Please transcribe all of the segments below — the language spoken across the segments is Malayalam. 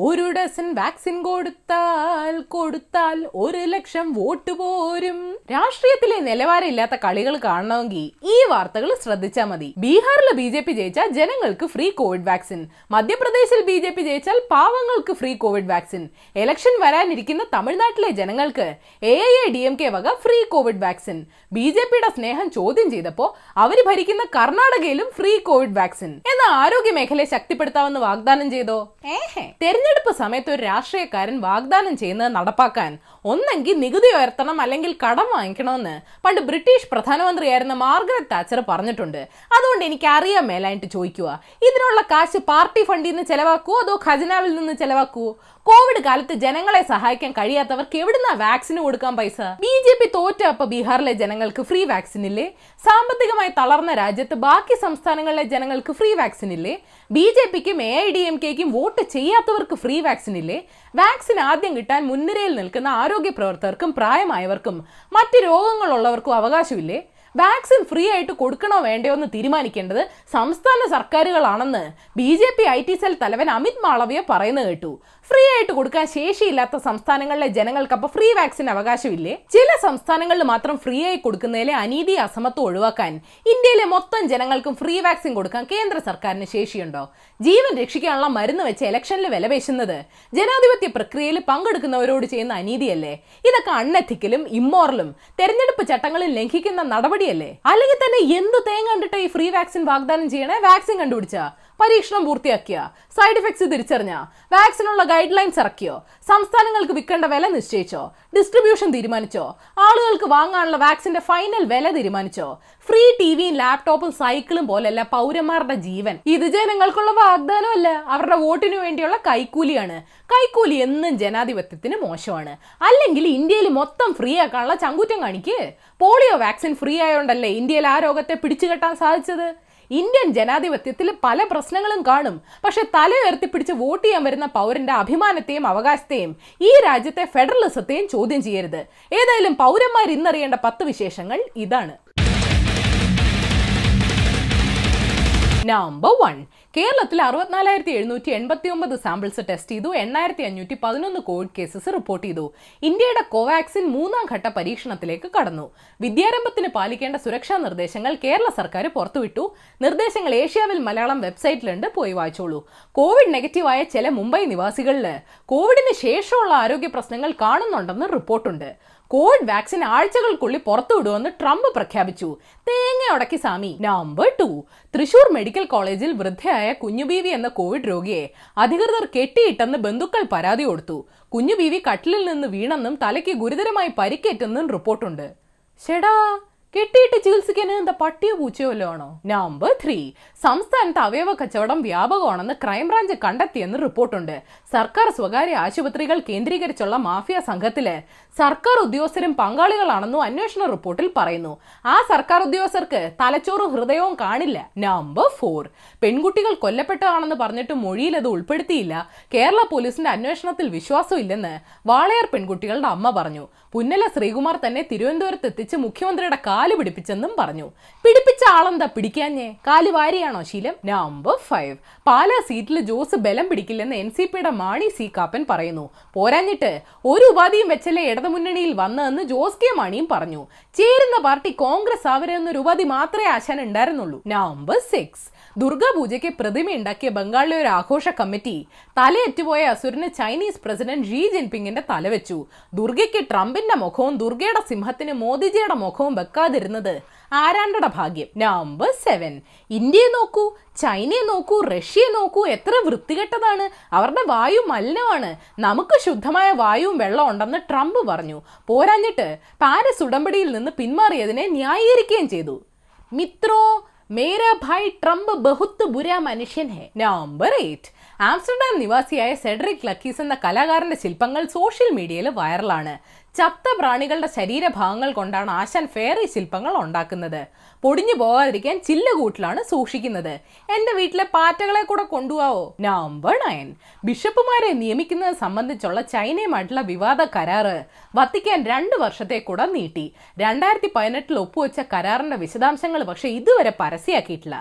ഒരു ഡസൻ വാക്സിൻ കൊടുത്താൽ കൊടുത്താൽ ഒരു ലക്ഷം വോട്ട് പോരും. രാഷ്ട്രീയത്തിലെ നിലവാരമില്ലാത്ത കളികൾ കാണണമെങ്കിൽ ഈ വാർത്തകൾ ശ്രദ്ധിച്ചാൽ മതി. ബീഹാറിൽ ബി ജെ പി ജയിച്ചാൽ ജനങ്ങൾക്ക് ഫ്രീ കോവിഡ് വാക്സിൻ മധ്യപ്രദേശിൽ ബി ജെ പി ജയിച്ചാൽ പാവങ്ങൾക്ക് ഫ്രീ കോവിഡ് വാക്സിൻ ഇലക്ഷൻ വരാനിരിക്കുന്ന തമിഴ്നാട്ടിലെ ജനങ്ങൾക്ക് A I A D M K വക free COVID vaccine B J പിയുടെ സ്നേഹം ചോദ്യം ചെയ്തപ്പോ അവർ ഭരിക്കുന്ന കർണാടകയിലും ഫ്രീ കോവിഡ് വാക്സിൻ എന്ന ആരോഗ്യ മേഖലയെ ശക്തിപ്പെടുത്താമെന്ന് വാഗ്ദാനം ചെയ്തോ? ഏഹേ. തെരഞ്ഞെടുപ്പ് സമയത്ത് ഒരു രാഷ്ട്രീയക്കാരൻ വാഗ്ദാനം ചെയ്യുന്നത് നടപ്പാക്കാൻ ഒന്നെങ്കിൽ നികുതി ഉയർത്തണം അല്ലെങ്കിൽ കടം വാങ്ങിക്കണമെന്ന് പണ്ട് ബ്രിട്ടീഷ് പ്രധാനമന്ത്രിയായിരുന്ന മാർഗരറ്റ് താച്ചർ പറഞ്ഞിട്ടുണ്ട്. അതുകൊണ്ട് എനിക്ക് അറിയാൻ മേലായിട്ട് ചോദിക്കുക. ഇതിനുള്ള കാശ് പാർട്ടി ഫണ്ടിൽ നിന്ന് ചെലവാക്കുവോ അതോ ഖജനാവിൽ നിന്ന് ചെലവാക്കുവോ? കോവിഡ് കാലത്ത് ജനങ്ങളെ സഹായിക്കാൻ കഴിയാത്തവർക്ക് എവിടുന്ന വാക്സിന് കൊടുക്കാൻ പൈസ? ബി ജെ പി തോറ്റ അപ്പൊ ബീഹാറിലെ ജനങ്ങൾക്ക് ഫ്രീ വാക്സിൻ ഇല്ലേ? സാമ്പത്തികമായി തളർന്ന രാജ്യത്ത് ബാക്കി സംസ്ഥാനങ്ങളിലെ ജനങ്ങൾക്ക് ഫ്രീ വാക്സിൻ ഇല്ലേ? ബി ജെ പിക്കും എ ഐ ഡി എം കെക്കും വോട്ട് ചെയ്യാത്തവർക്ക് ഫ്രീ വാക്സിൻ ഇല്ലേ? വാക്സിൻ ആദ്യം കിട്ടാൻ മുൻനിരയിൽ നിൽക്കുന്ന ആരോഗ്യ പ്രവർത്തകർക്കും പ്രായമായവർക്കും മറ്റ് രോഗങ്ങളുള്ളവർക്കും അവകാശമില്ലേ? വാക്സിൻ ഫ്രീ ആയിട്ട് കൊടുക്കണോ വേണ്ടയോ എന്ന് തീരുമാനിക്കേണ്ടത് സംസ്ഥാന സർക്കാരുകളാണെന്ന് B J P I T cell തലവൻ അമിത് മാളവ്യ പറയുന്നത് കേട്ടു. ഫ്രീ ആയിട്ട് കൊടുക്കാൻ ശേഷിയില്ലാത്ത സംസ്ഥാനങ്ങളിലെ ജനങ്ങൾക്ക് അപ്പൊ ഫ്രീ വാക്സിൻ അവകാശമില്ലേ? ചില സംസ്ഥാനങ്ങളിൽ മാത്രം ഫ്രീ ആയി കൊടുക്കുന്നതിലെ അനീതി അസമത്വം ഒഴിവാക്കാൻ ഇന്ത്യയിലെ മൊത്തം ജനങ്ങൾക്കും ഫ്രീ വാക്സിൻ കൊടുക്കാൻ കേന്ദ്ര സർക്കാരിന് ശേഷിയുണ്ടോ? ജീവൻ രക്ഷിക്കാനുള്ള മരുന്ന് വെച്ച് ഇലക്ഷനിൽ വിലപേശുന്നത് ജനാധിപത്യ പ്രക്രിയയിൽ പങ്കെടുക്കുന്നവരോട് ചെയ്യുന്ന അനീതിയല്ലേ? ഇതൊക്കെ അൺഎത്തിക്കലും ഇമ്മോറലും തെരഞ്ഞെടുപ്പ് ചട്ടങ്ങളിൽ ലംഘിക്കുന്ന നടപടിയല്ലേ? അല്ലെങ്കിൽ തന്നെ എന്ത് തേങ്ങ കണ്ടിട്ട് ഈ ഫ്രീ വാക്സിൻ വാഗ്ദാനം ചെയ്യണേ? വാക്സിൻ കണ്ടുപിടിച്ച? പരീക്ഷണം പൂർത്തിയാക്കിയ. സൈഡ് എഫക്ട്സ് തിരിച്ചറിഞ്ഞ. വാക്സിനുള്ള ഗൈഡ് ലൈൻസ് ഇറക്കിയോ. സംസ്ഥാനങ്ങൾക്ക് വിൽക്കേണ്ട വില നിശ്ചയിച്ചോ. ഡിസ്ട്രിബ്യൂഷൻ തീരുമാനിച്ചോ. ആളുകൾക്ക് വാങ്ങാനുള്ള വാക്സിന്റെ ഫൈനൽ വില തീരുമാനിച്ചോ. ഫ്രീ ടിവിയും ലാപ്ടോപ്പും സൈക്കിളും പോലെയല്ല പൗരന്മാരുടെ ജീവൻ. ഇത് ജനങ്ങൾക്കുള്ള വാഗ്ദാനമല്ല. അവരുടെ വോട്ടിനു വേണ്ടിയുള്ള കൈക്കൂലിയാണ്. കൈക്കൂലി എന്നും ജനാധിപത്യത്തിന് മോശമാണ്. അല്ലെങ്കിൽ ഇന്ത്യയിൽ മൊത്തം ഫ്രീ ആക്കാനുള്ള ചങ്കൂറ്റം കാണിക്ക്. പോളിയോ വാക്സിൻ ഫ്രീ ആയതുകൊണ്ടല്ലേ ഇന്ത്യയിൽ ആ രോഗത്തെ പിടിച്ചുകെട്ടാൻ സാധിച്ചത്? ഇന്ത്യൻ ജനാധിപത്യത്തിൽ പല പ്രശ്നങ്ങളും കാണും. പക്ഷെ തല ഉയർത്തിപ്പിടിച്ച് വോട്ട് ചെയ്യാൻ വരുന്ന പൗരന്റെ അഭിമാനത്തെയും അവകാശത്തെയും ഈ രാജ്യത്തെ ഫെഡറലിസത്തെയും ചോദ്യം ചെയ്യരുത്. ഏതായാലും പൗരന്മാർ ഇന്നറിയേണ്ട പത്ത് വിശേഷങ്ങൾ ഇതാണ്. നമ്പർ വൺ കേരളത്തിൽ അറുപത്തിനാലായിരത്തി എഴുന്നൂറ്റി എൺപത്തി ഒമ്പത് സാമ്പിൾസ് ടെസ്റ്റ് ചെയ്തു എണ്ണായിരത്തി അഞ്ഞൂറ്റി പതിനൊന്ന് കോവിഡ് കേസസ് റിപ്പോർട്ട് ചെയ്തു. ഇന്ത്യയുടെ കോവാക്സിൻ മൂന്നാം ഘട്ട പരീക്ഷണത്തിലേക്ക് കടന്നു. വിദ്യാരംഭത്തിന് പാലിക്കേണ്ട സുരക്ഷാ നിർദ്ദേശങ്ങൾ കേരള സർക്കാർ പുറത്തുവിട്ടു. നിർദ്ദേശങ്ങൾ ഏഷ്യാവിൽ മലയാളം വെബ്സൈറ്റിലുണ്ട്. പോയി വായിച്ചോളൂ. കോവിഡ് നെഗറ്റീവായ ചില മുംബൈ നിവാസികളിൽ കോവിഡിന് ശേഷമുള്ള ആരോഗ്യ പ്രശ്നങ്ങൾ കാണുന്നുണ്ടെന്ന് റിപ്പോർട്ടുണ്ട്. കോവിഡ് വാക്സിൻ ആഴ്ചകൾക്കുള്ളിൽ പുറത്തുവിടുമെന്ന് ട്രംപ് പ്രഖ്യാപിച്ചു. Thenga Udakki Sami number two. Thrissur medical കോളേജിൽ വൃദ്ധയായ കുഞ്ഞുബീവി എന്ന കോവിഡ് രോഗിയെ അധികൃതർ കെട്ടിയിട്ടെന്ന് ബന്ധുക്കൾ പരാതി കൊടുത്തു. കുഞ്ഞുബീവി കട്ടിലിൽ നിന്ന് വീണെന്നും തലയ്ക്ക് ഗുരുതരമായി പരിക്കേറ്റെന്നും റിപ്പോർട്ടുണ്ട്. ഷെടാ. കെട്ടിയിട്ട് ചികിത്സിക്കാൻ എന്താ പട്ടിയ പൂച്ചയോ ആണോ? നമ്പർ ത്രീ സംസ്ഥാനത്ത് അവയവ കച്ചവടം വ്യാപകമാണെന്ന് ക്രൈംബ്രാഞ്ച് കണ്ടെത്തിയെന്ന് റിപ്പോർട്ടുണ്ട്. സർക്കാർ സ്വകാര്യ ആശുപത്രികൾ കേന്ദ്രീകരിച്ചുള്ള മാഫിയ സംഘത്തിൽ സർക്കാർ ഉദ്യോഗസ്ഥരും പങ്കാളികളാണെന്നും അന്വേഷണ റിപ്പോർട്ടിൽ പറയുന്നു. ആ സർക്കാർ ഉദ്യോഗസ്ഥർക്ക് തലച്ചോറും ഹൃദയവും കാണില്ല. നമ്പർ ഫോർ പെൺകുട്ടികൾ കൊല്ലപ്പെട്ടതാണെന്ന് പറഞ്ഞിട്ട് മൊഴിയിൽ അത് ഉൾപ്പെടുത്തിയില്ല. കേരള പോലീസിന്റെ അന്വേഷണത്തിൽ വിശ്വാസമില്ലെന്ന് വാളയാർ പെൺകുട്ടികളുടെ അമ്മ പറഞ്ഞു. പുന്നല ശ്രീകുമാർ തന്നെ തിരുവനന്തപുരത്ത് എത്തിച്ച് മുഖ്യമന്ത്രിയുടെ കാൽ പിടിപ്പിച്ചെന്നും പറഞ്ഞു. പിടിപ്പിച്ച ആളെന്താ പിടിക്കാഞ്ഞേ? കാൽ വാരിയാണോ ശീലം? നമ്പർ ഫൈവ് പാലാ സീറ്റിൽ ജോസ് ബലം പിടിക്കില്ലെന്ന് എൻ സി പിയുടെ മാണി സി കാപ്പൻ പറയുന്നു. പോരാഞ്ഞിട്ട് ഒരു ഉപാധിയും വെച്ചല്ലേ ഇടതുമുന്നണിയിൽ വന്നതെന്ന് ജോസ് കെ മാണിയും പറഞ്ഞു. ചേരുന്ന പാർട്ടി കോൺഗ്രസ് ആവരെന്നൊരു ഉപാധി മാത്രമേ ആശാൻ ഉണ്ടായിരുന്നുള്ളൂ. നമ്പർ സിക്സ് ദുർഗാപൂജയ്ക്ക് പ്രതിമ ഉണ്ടാക്കിയ ബംഗാളിലെ ഒരു ആഘോഷ കമ്മിറ്റി തലയറ്റുപോയ അസുരന് ചൈനീസ് പ്രസിഡന്റ് ഷീ ജിൻപിങ്ങിന്റെ തല വെച്ചു. ദുർഗയ്ക്ക് ട്രംപിന്റെ മുഖവും ദുർഗയുടെ സിംഹത്തിന് മോദിജിയുടെ മുഖവും വെക്കാതിരുന്നത് ആരാണ്ടയുടെ ഭാഗ്യം? നമ്പർ സെവൻ ഇന്ത്യയെ നോക്കൂ ചൈനയെ നോക്കൂ റഷ്യയെ നോക്കൂ എത്ര വൃത്തികെട്ടതാണ്. അവരുടെ വായു മലിനമാണ്. നമുക്ക് ശുദ്ധമായ വായുവും വെള്ളം ഉണ്ടെന്ന് ട്രംപ് പറഞ്ഞു. പോരാഞ്ഞിട്ട് പാരീസ് ഉടമ്പടിയിൽ നിന്ന് പിന്മാറിയതിനെ ന്യായീകരിക്കുകയും ചെയ്തു. മിത്രോ मेरा भाई ट्रंप बहुत बुरा मनुष्य है। नंबर एट ആംസ്റ്റർഡാം നിവാസിയായ സെഡറിക് ലക്കീസ് എന്ന കലാകാരന്റെ ശില്പങ്ങൾ സോഷ്യൽ മീഡിയയിൽ വൈറലാണ്. ചത്ത പ്രാണികളുടെ ശരീരഭാഗങ്ങൾ കൊണ്ടാണ് ആശാൻ ഫെയറി ശില്പങ്ങൾ ഉണ്ടാക്കുന്നത്. പൊടിഞ്ഞു പോകാതിരിക്കാൻ ചില്ലുകൂട്ടിലാണ് സൂക്ഷിക്കുന്നത്. എന്റെ വീട്ടിലെ പാറ്റകളെ കൂടെ കൊണ്ടുപോവോ നമ്പർ നയൻ ബിഷപ്പുമാരെ നിയമിക്കുന്നത് സംബന്ധിച്ചുള്ള ചൈനയുമായിട്ടുള്ള വിവാദ കരാറ് വത്തിക്കാൻ രണ്ട് വർഷത്തെ കൂടെ നീട്ടി. രണ്ടായിരത്തി പതിനെട്ടിൽ ഒപ്പുവെച്ച കരാറിന്റെ വിശദാംശങ്ങൾ പക്ഷെ ഇതുവരെ പരസ്യമാക്കിയിട്ടില്ല.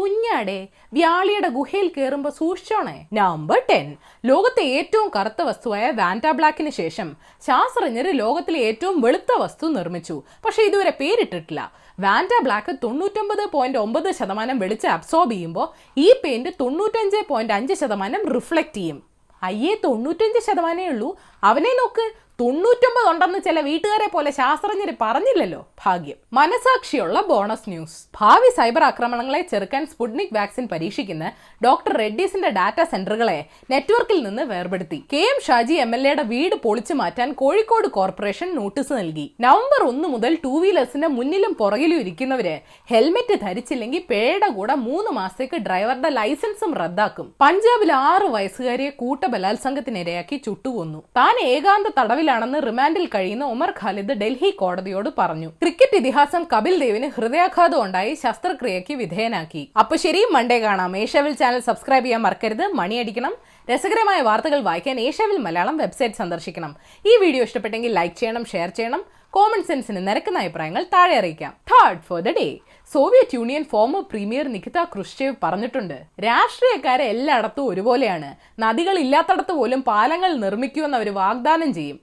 കുഞ്ഞാടെ വ്യാളിയുടെ ഗുഹയിൽ കയറുമ്പോ സൂക്ഷിച്ചോണേ. നമ്പർ ടെൻ ലോകത്തെ ഏറ്റവും കറുത്ത വസ്തുവായ വാന്റാ ബ്ലാക്കിന് ശേഷം ശാസ്ത്രജ്ഞര് ലോകത്തിലെ ഏറ്റവും വെളുത്ത വസ്തു നിർമ്മിച്ചു. പക്ഷെ ഇതുവരെ പേരിട്ടിട്ടില്ല. വാന്റ ബ്ലാക്ക് തൊണ്ണൂറ്റൊമ്പത് പോയിന്റ് ഒമ്പത് ശതമാനം വെളിച്ചം അബ്സോർബ് ചെയ്യുമ്പോൾ ഈ പെയിന്റ് തൊണ്ണൂറ്റഞ്ച് പോയിന്റ് അഞ്ച് ശതമാനം റിഫ്ലക്ട് ചെയ്യും. അയ്യേ തൊണ്ണൂറ്റഞ്ച് ശതമാനമേ ഉള്ളൂ. അവനെ നോക്ക്. തൊണ്ണൂറ്റൊമ്പത് ഉണ്ടെന്ന് ചില വീട്ടുകാരെ പോലെ ശാസ്ത്രജ്ഞർ പറഞ്ഞില്ലല്ലോ? ഭാഗ്യം. മനസാക്ഷിയുള്ള ബോണസ് ന്യൂസ്. ഭാവി സൈബർ ആക്രമണങ്ങളെ ചെറുക്കാൻ സ്പുട്നിക് വാക്സിൻ പരീക്ഷിക്കുന്ന ഡോക്ടർ റെഡ്ഡീസിന്റെ ഡാറ്റാ സെന്ററുകളെ നെറ്റ്വർക്കിൽ നിന്ന് വേർപെടുത്തി. K M Shaji M L എയുടെ വീട് പൊളിച്ചു മാറ്റാൻ കോഴിക്കോട് കോർപ്പറേഷൻ നോട്ടീസ് നൽകി. നവംബർ ഒന്ന് മുതൽ ടൂ വീലേഴ്സിന്റെ മുന്നിലും പുറകിലും ഇരിക്കുന്നവര് ഹെൽമെറ്റ് ധരിച്ചില്ലെങ്കിൽ പേയുടെ കൂടെ മൂന്ന് മാസത്തേക്ക് ഡ്രൈവറുടെ ലൈസൻസും റദ്ദാക്കും. പഞ്ചാബിൽ ആറ് വയസ്സുകാരിയെ കൂട്ടബലാത്സംഗത്തിനിരയാക്കി ചുട്ടുകൊന്നു. താൻ ഏകാന്ത തടവിലാണെന്ന് റിമാൻഡിൽ കഴിയുന്ന ഉമർ ഖാലിദ് ഡൽഹി കോടതിയോട് പറഞ്ഞു. ക്രിക്കറ്റ് ഇതിഹാസം കപിൽ ദേവിന് ഹൃദയാഘാതം ഉണ്ടായി ശസ്ത്രക്രിയയ്ക്ക് വിധേയനാക്കി. അപ്പൊ ശരി മൺഡേ കാണാം. ഏഷ്യാവിൽ ചാനൽ സബ്സ്ക്രൈബ് ചെയ്യാൻ മറക്കരുത്. മണിയടിക്കണം. രസകരമായ വാർത്തകൾ വായിക്കാൻ ഏഷ്യാവിൽ മലയാളം വെബ്സൈറ്റ് സന്ദർശിക്കണം. ഈ വീഡിയോ ഇഷ്ടപ്പെട്ടെങ്കിൽ ലൈക്ക് ചെയ്യണം ഷെയർ ചെയ്യണം. കോമൺ സെൻസിന് നിരക്കുന്ന അഭിപ്രായങ്ങൾ താഴെ അറിയിക്കാം. Third for the day Soviet Union former premier Nikita Khrushchev പറഞ്ഞിട്ടുണ്ട്. രാഷ്ട്രീയക്കാരെ എല്ലായിടത്തും ഒരുപോലെയാണ്. നദികൾ ഇല്ലാത്തടത്ത് പോലും പാലങ്ങൾ നിർമ്മിക്കുമെന്ന് അവർ വാഗ്ദാനം ചെയ്യും.